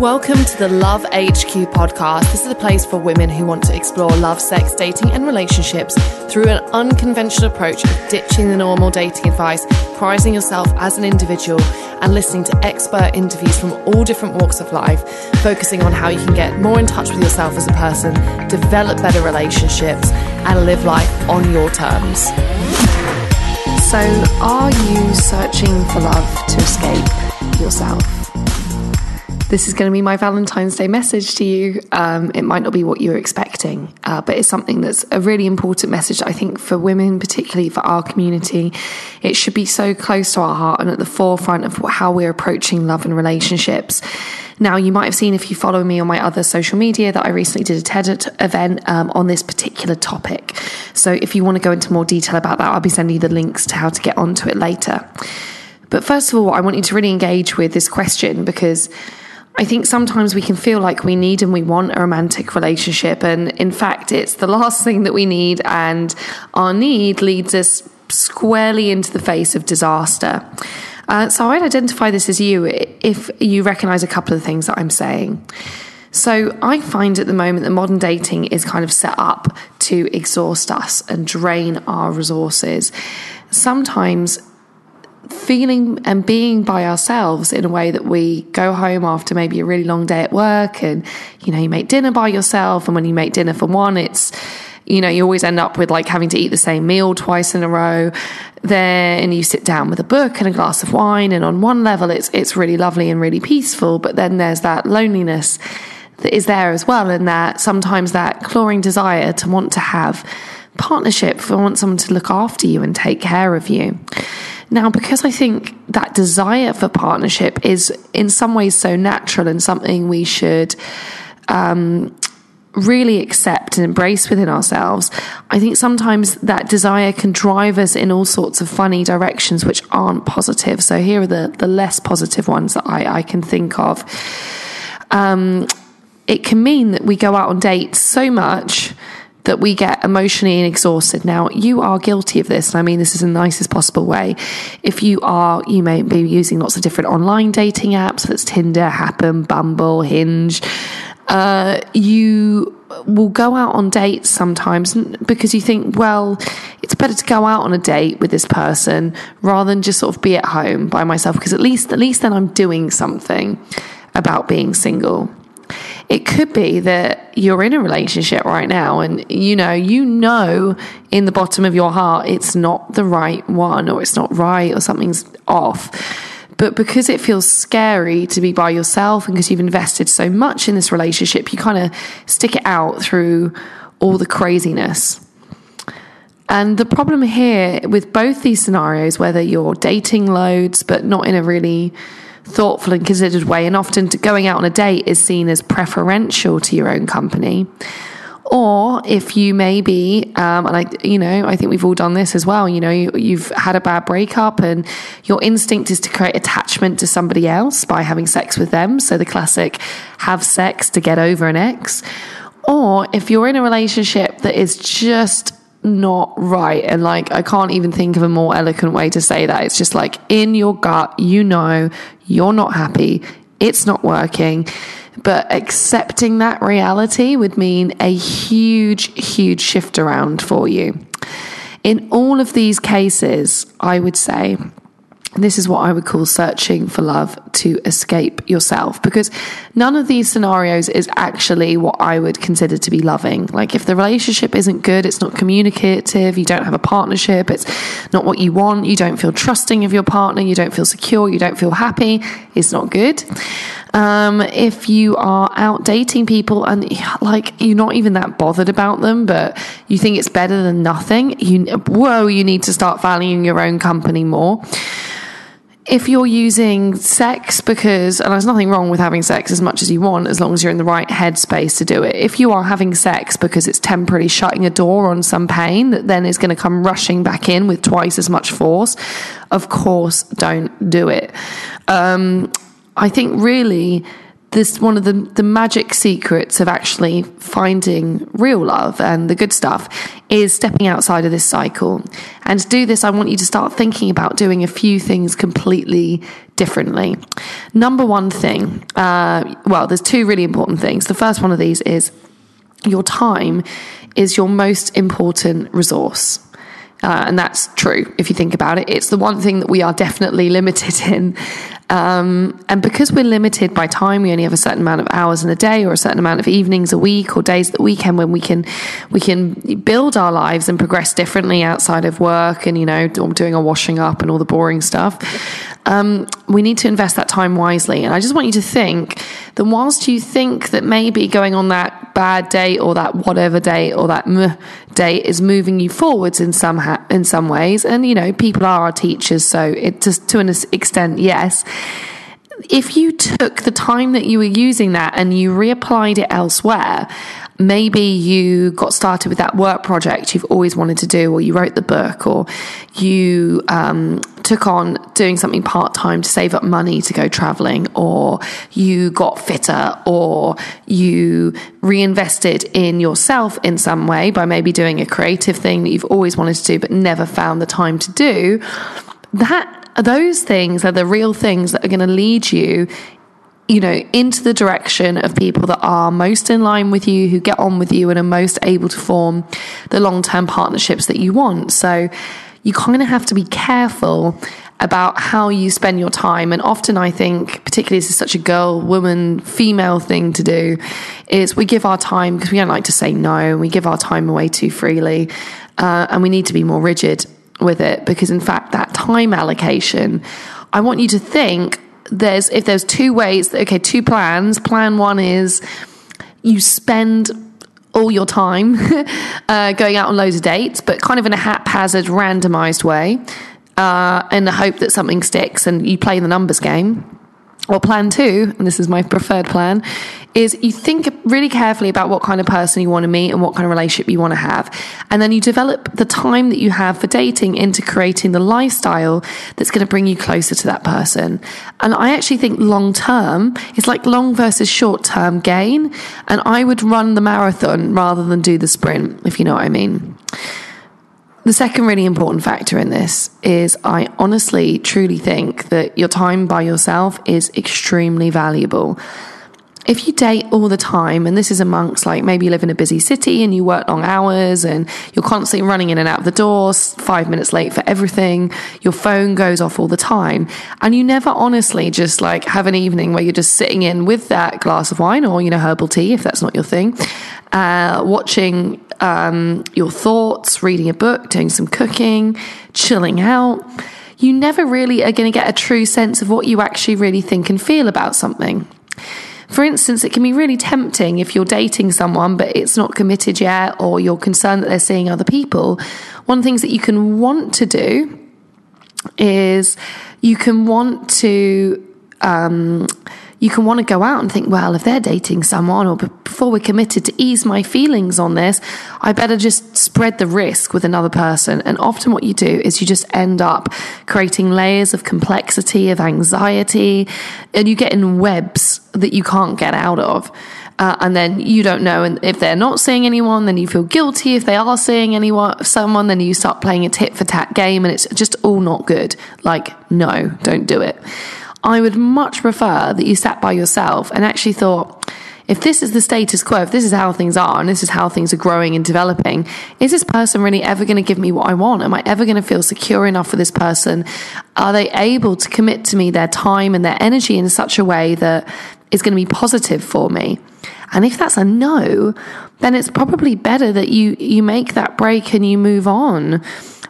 Welcome to the Love HQ podcast. This is a place for women who want to explore love, sex, dating, and relationships through an unconventional approach of ditching the normal dating advice, prizing yourself as an individual, and listening to expert interviews from all different walks of life, focusing on how you can get more in touch with yourself as a person, develop better relationships, and live life on your terms. So, are you searching for love to escape yourself? This is going to be my Valentine's Day message to you. Um, it might not be what you're expecting, uh, but it's something that's a really important message, I think, for women, particularly for our community. It should be so close to our heart and at the forefront of how we're approaching love and relationships. Now, you might have seen if you follow me on my other social media that I recently did a TED event um, on this particular topic. So, if you want to go into more detail about that, I'll be sending you the links to how to get onto it later. But first of all, I want you to really engage with this question because I think sometimes we can feel like we need and we want a romantic relationship. And in fact, it's the last thing that we need. And our need leads us squarely into the face of disaster. Uh, so I'd identify this as you if you recognize a couple of things that I'm saying. So I find at the moment that modern dating is kind of set up to exhaust us and drain our resources. Sometimes feeling and being by ourselves in a way that we go home after maybe a really long day at work and you know you make dinner by yourself and when you make dinner for one it's you know you always end up with like having to eat the same meal twice in a row. Then you sit down with a book and a glass of wine and on one level it's it's really lovely and really peaceful but then there's that loneliness that is there as well and that sometimes that clawing desire to want to have partnership for want someone to look after you and take care of you now, because I think that desire for partnership is in some ways so natural and something we should um, really accept and embrace within ourselves, I think sometimes that desire can drive us in all sorts of funny directions which aren't positive. So here are the, the less positive ones that I, I can think of. Um, it can mean that we go out on dates so much that we get emotionally exhausted. Now, you are guilty of this, and I mean this is in the nicest possible way. If you are, you may be using lots of different online dating apps, that's Tinder, Happn, Bumble, Hinge. Uh, you will go out on dates sometimes because you think, well, it's better to go out on a date with this person rather than just sort of be at home by myself because at least at least then I'm doing something about being single. It could be that you're in a relationship right now and you know, you know in the bottom of your heart it's not the right one or it's not right or something's off. But because it feels scary to be by yourself and because you've invested so much in this relationship, you kind of stick it out through all the craziness. And the problem here with both these scenarios, whether you're dating loads but not in a really thoughtful and considered way, and often going out on a date is seen as preferential to your own company. Or if you maybe, um, and I, you know, I think we've all done this as well. You know, you, you've had a bad breakup, and your instinct is to create attachment to somebody else by having sex with them. So the classic, have sex to get over an ex. Or if you're in a relationship that is just not right. And like, I can't even think of a more eloquent way to say that. It's just like in your gut, you know, you're not happy. It's not working. But accepting that reality would mean a huge, huge shift around for you. In all of these cases, I would say this is what I would call searching for love to escape yourself because none of these scenarios is actually what I would consider to be loving. Like, if the relationship isn't good, it's not communicative, you don't have a partnership, it's not what you want, you don't feel trusting of your partner, you don't feel secure, you don't feel happy, it's not good. Um, if you are out dating people and like you're not even that bothered about them, but you think it's better than nothing, you whoa, you need to start valuing your own company more if you're using sex because, and there's nothing wrong with having sex as much as you want, as long as you're in the right headspace to do it. If you are having sex because it's temporarily shutting a door on some pain that then is going to come rushing back in with twice as much force, of course, don't do it. Um, I think really this one of the, the magic secrets of actually finding real love and the good stuff is stepping outside of this cycle. And to do this, I want you to start thinking about doing a few things completely differently. Number one thing, uh, well, there's two really important things. The first one of these is your time is your most important resource. Uh, and that's true if you think about it. It's the one thing that we are definitely limited in. Um, and because we're limited by time, we only have a certain amount of hours in a day or a certain amount of evenings a week or days at the weekend when we can we can build our lives and progress differently outside of work and you know doing our washing up and all the boring stuff. Um, we need to invest that time wisely. And I just want you to think that whilst you think that maybe going on that bad day or that whatever day or that meh date is moving you forwards in some ha- in some ways, and you know people are our teachers, so it just to an extent, yes if you took the time that you were using that and you reapplied it elsewhere, maybe you got started with that work project you've always wanted to do, or you wrote the book, or you um, took on doing something part time to save up money to go traveling, or you got fitter, or you reinvested in yourself in some way by maybe doing a creative thing that you've always wanted to do but never found the time to do. That those things are the real things that are going to lead you you know, into the direction of people that are most in line with you, who get on with you, and are most able to form the long term partnerships that you want. So you kind of have to be careful about how you spend your time. And often I think, particularly this is such a girl, woman, female thing to do, is we give our time because we don't like to say no, and we give our time away too freely. Uh, and we need to be more rigid with it because in fact that time allocation i want you to think there's if there's two ways okay two plans plan one is you spend all your time uh, going out on loads of dates but kind of in a haphazard randomized way uh, in the hope that something sticks and you play the numbers game or plan two, and this is my preferred plan, is you think really carefully about what kind of person you want to meet and what kind of relationship you want to have. And then you develop the time that you have for dating into creating the lifestyle that's going to bring you closer to that person. And I actually think long term is like long versus short term gain. And I would run the marathon rather than do the sprint, if you know what I mean. The second really important factor in this is I honestly, truly think that your time by yourself is extremely valuable. If you date all the time, and this is amongst like maybe you live in a busy city and you work long hours and you're constantly running in and out of the doors, five minutes late for everything, your phone goes off all the time, and you never honestly just like have an evening where you're just sitting in with that glass of wine or, you know, herbal tea if that's not your thing, uh, watching um, your thoughts, reading a book, doing some cooking, chilling out, you never really are going to get a true sense of what you actually really think and feel about something. For instance, it can be really tempting if you're dating someone but it's not committed yet or you're concerned that they're seeing other people. One of the things that you can want to do is you can want to um, you can want to go out and think, well, if they're dating someone or before we're committed to ease my feelings on this, I better just spread the risk with another person. And often what you do is you just end up creating layers of complexity, of anxiety, and you get in webs that you can't get out of. Uh, and then you don't know and if they're not seeing anyone then you feel guilty if they are seeing anyone someone then you start playing a tit for tat game and it's just all not good like no don't do it I would much prefer that you sat by yourself and actually thought, if this is the status quo, if this is how things are and this is how things are growing and developing, is this person really ever going to give me what I want? Am I ever going to feel secure enough with this person? Are they able to commit to me their time and their energy in such a way that is going to be positive for me? And if that's a no, then it's probably better that you you make that break and you move on.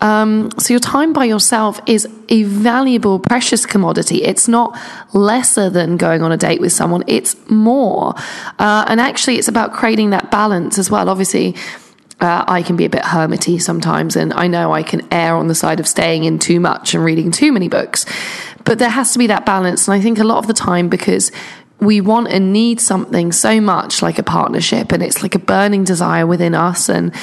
Um, so your time by yourself is a valuable, precious commodity. It's not lesser than going on a date with someone. It's more. Uh, and actually, it's about creating that balance as well. Obviously, uh, I can be a bit hermity sometimes, and I know I can err on the side of staying in too much and reading too many books. But there has to be that balance. And I think a lot of the time, because we want and need something so much like a partnership and it's like a burning desire within us and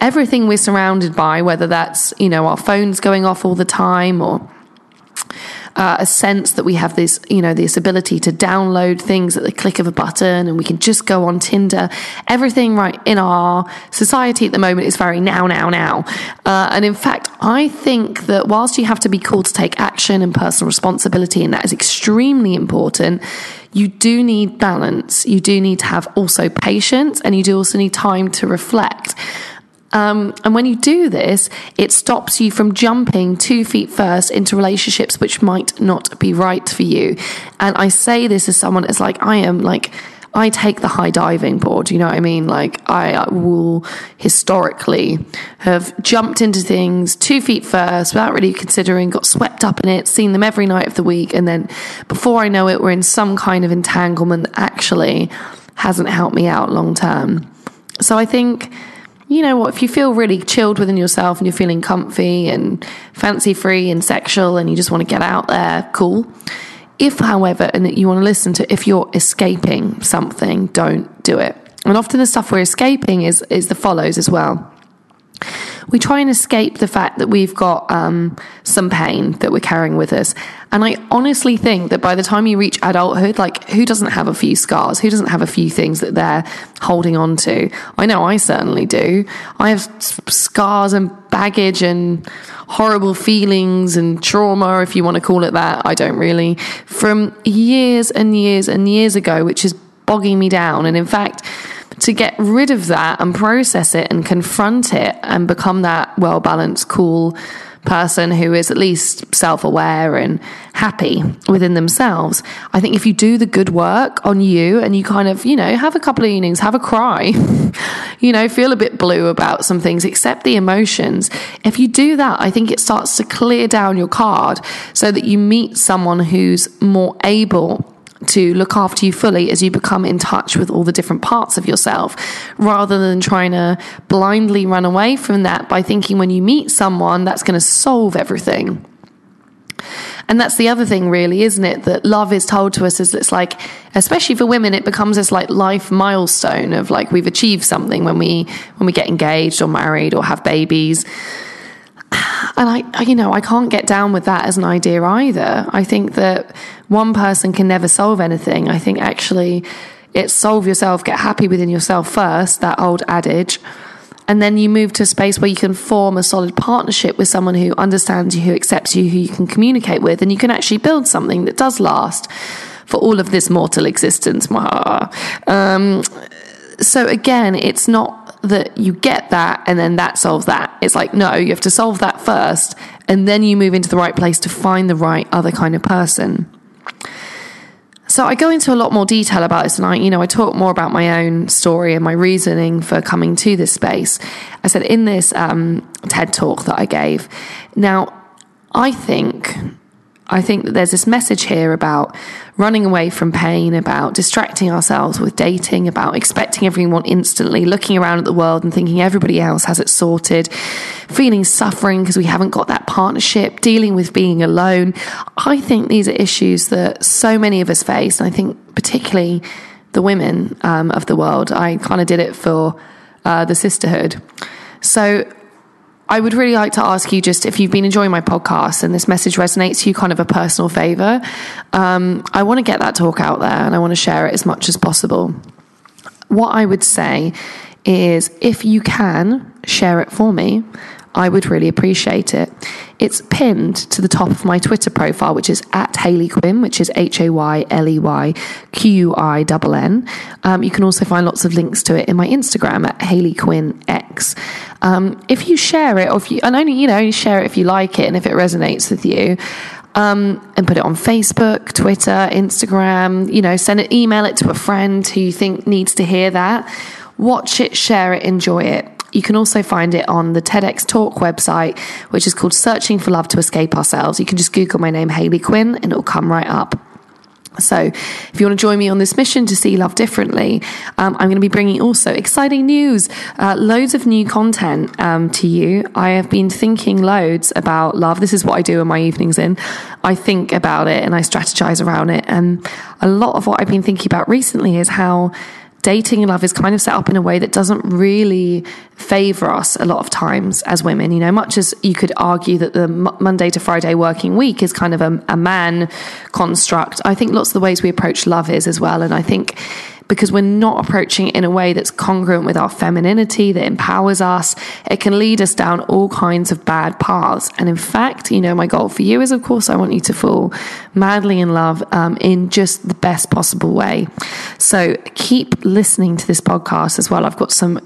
everything we're surrounded by whether that's you know our phones going off all the time or uh, a sense that we have this, you know, this ability to download things at the click of a button and we can just go on Tinder. Everything right in our society at the moment is very now, now, now. Uh, and in fact, I think that whilst you have to be called to take action and personal responsibility, and that is extremely important, you do need balance. You do need to have also patience and you do also need time to reflect. Um, and when you do this, it stops you from jumping two feet first into relationships which might not be right for you. And I say this as someone as like, I am like, I take the high diving board. You know what I mean? Like I will historically have jumped into things two feet first without really considering, got swept up in it, seen them every night of the week. And then before I know it, we're in some kind of entanglement that actually hasn't helped me out long term. So I think, you know what, if you feel really chilled within yourself and you're feeling comfy and fancy free and sexual and you just want to get out there, cool. If, however, and you want to listen to, if you're escaping something, don't do it. And often the stuff we're escaping is, is the follows as well we try and escape the fact that we've got um, some pain that we're carrying with us. And I honestly think that by the time you reach adulthood, like who doesn't have a few scars? Who doesn't have a few things that they're holding on to? I know I certainly do. I have scars and baggage and horrible feelings and trauma, if you want to call it that. I don't really. From years and years and years ago, which is bogging me down. And in fact, to get rid of that and process it and confront it and become that well balanced, cool person who is at least self aware and happy within themselves. I think if you do the good work on you and you kind of, you know, have a couple of evenings, have a cry, you know, feel a bit blue about some things, accept the emotions. If you do that, I think it starts to clear down your card so that you meet someone who's more able to look after you fully as you become in touch with all the different parts of yourself rather than trying to blindly run away from that by thinking when you meet someone that's going to solve everything. And that's the other thing, really, isn't it? That love is told to us as it's like, especially for women, it becomes this like life milestone of like we've achieved something when we when we get engaged or married or have babies. And I, you know, I can't get down with that as an idea either. I think that one person can never solve anything. I think actually it's solve yourself, get happy within yourself first, that old adage. And then you move to a space where you can form a solid partnership with someone who understands you, who accepts you, who you can communicate with, and you can actually build something that does last for all of this mortal existence. Um, so again, it's not that you get that and then that solves that. It's like, no, you have to solve that first and then you move into the right place to find the right other kind of person. So I go into a lot more detail about this and I, you know, I talk more about my own story and my reasoning for coming to this space. I said in this um, TED talk that I gave. Now, I think I think that there's this message here about running away from pain, about distracting ourselves with dating, about expecting everyone instantly, looking around at the world and thinking everybody else has it sorted, feeling suffering because we haven't got that partnership, dealing with being alone. I think these are issues that so many of us face. And I think particularly the women um, of the world. I kind of did it for uh, the sisterhood. So I would really like to ask you just if you've been enjoying my podcast and this message resonates to you, kind of a personal favor. Um, I want to get that talk out there and I want to share it as much as possible. What I would say is if you can share it for me, I would really appreciate it. It's pinned to the top of my Twitter profile, which is at Hayley Quinn, which is H A Y L E Y Q I N N. Um, you can also find lots of links to it in my Instagram at Hayley Quinn X. Um, if you share it, or if you, and only, you know, you share it if you like it and if it resonates with you, um, and put it on Facebook, Twitter, Instagram, you know, send it, email it to a friend who you think needs to hear that. Watch it, share it, enjoy it. You can also find it on the TEDx Talk website, which is called Searching for Love to Escape Ourselves. You can just Google my name, Hayley Quinn, and it'll come right up. So, if you want to join me on this mission to see love differently, um, I'm going to be bringing also exciting news, uh, loads of new content um, to you. I have been thinking loads about love. This is what I do in my evenings. In I think about it and I strategize around it, and a lot of what I've been thinking about recently is how dating and love is kind of set up in a way that doesn't really favor us a lot of times as women. You know, much as you could argue that the Monday to Friday working week is kind of a, a man construct, I think lots of the ways we approach love is as well. And I think because we're not approaching it in a way that's congruent with our femininity, that empowers us. It can lead us down all kinds of bad paths. And in fact, you know, my goal for you is, of course, I want you to fall madly in love um, in just the best possible way. So keep listening to this podcast as well. I've got some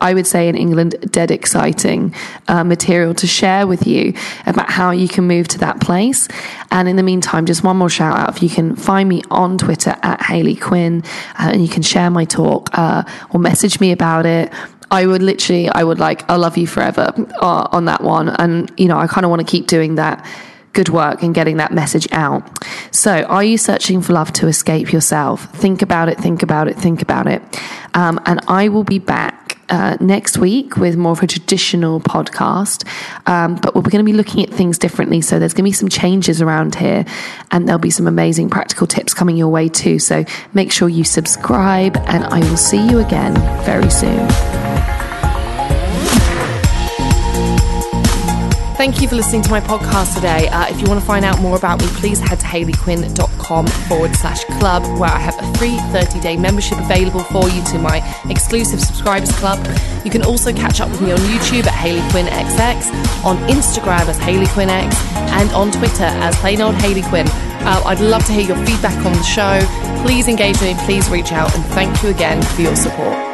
I would say in England, dead exciting uh, material to share with you about how you can move to that place. And in the meantime, just one more shout out if you can find me on Twitter at Hayley Quinn uh, and you can share my talk uh, or message me about it. I would literally, I would like, I love you forever uh, on that one. And, you know, I kind of want to keep doing that good work and getting that message out. So, are you searching for love to escape yourself? Think about it, think about it, think about it. Um, and I will be back uh, next week with more of a traditional podcast. Um, but we're going to be looking at things differently. So there's going to be some changes around here, and there'll be some amazing practical tips coming your way too. So make sure you subscribe, and I will see you again very soon. Thank you for listening to my podcast today. Uh, if you want to find out more about me, please head to hayleyquinn.com forward slash club, where I have a free 30 day membership available for you to my exclusive subscribers club. You can also catch up with me on YouTube at XX, on Instagram as Hayley Quinn X, and on Twitter as plain old Hayley Quinn. Uh, I'd love to hear your feedback on the show. Please engage with me, please reach out, and thank you again for your support.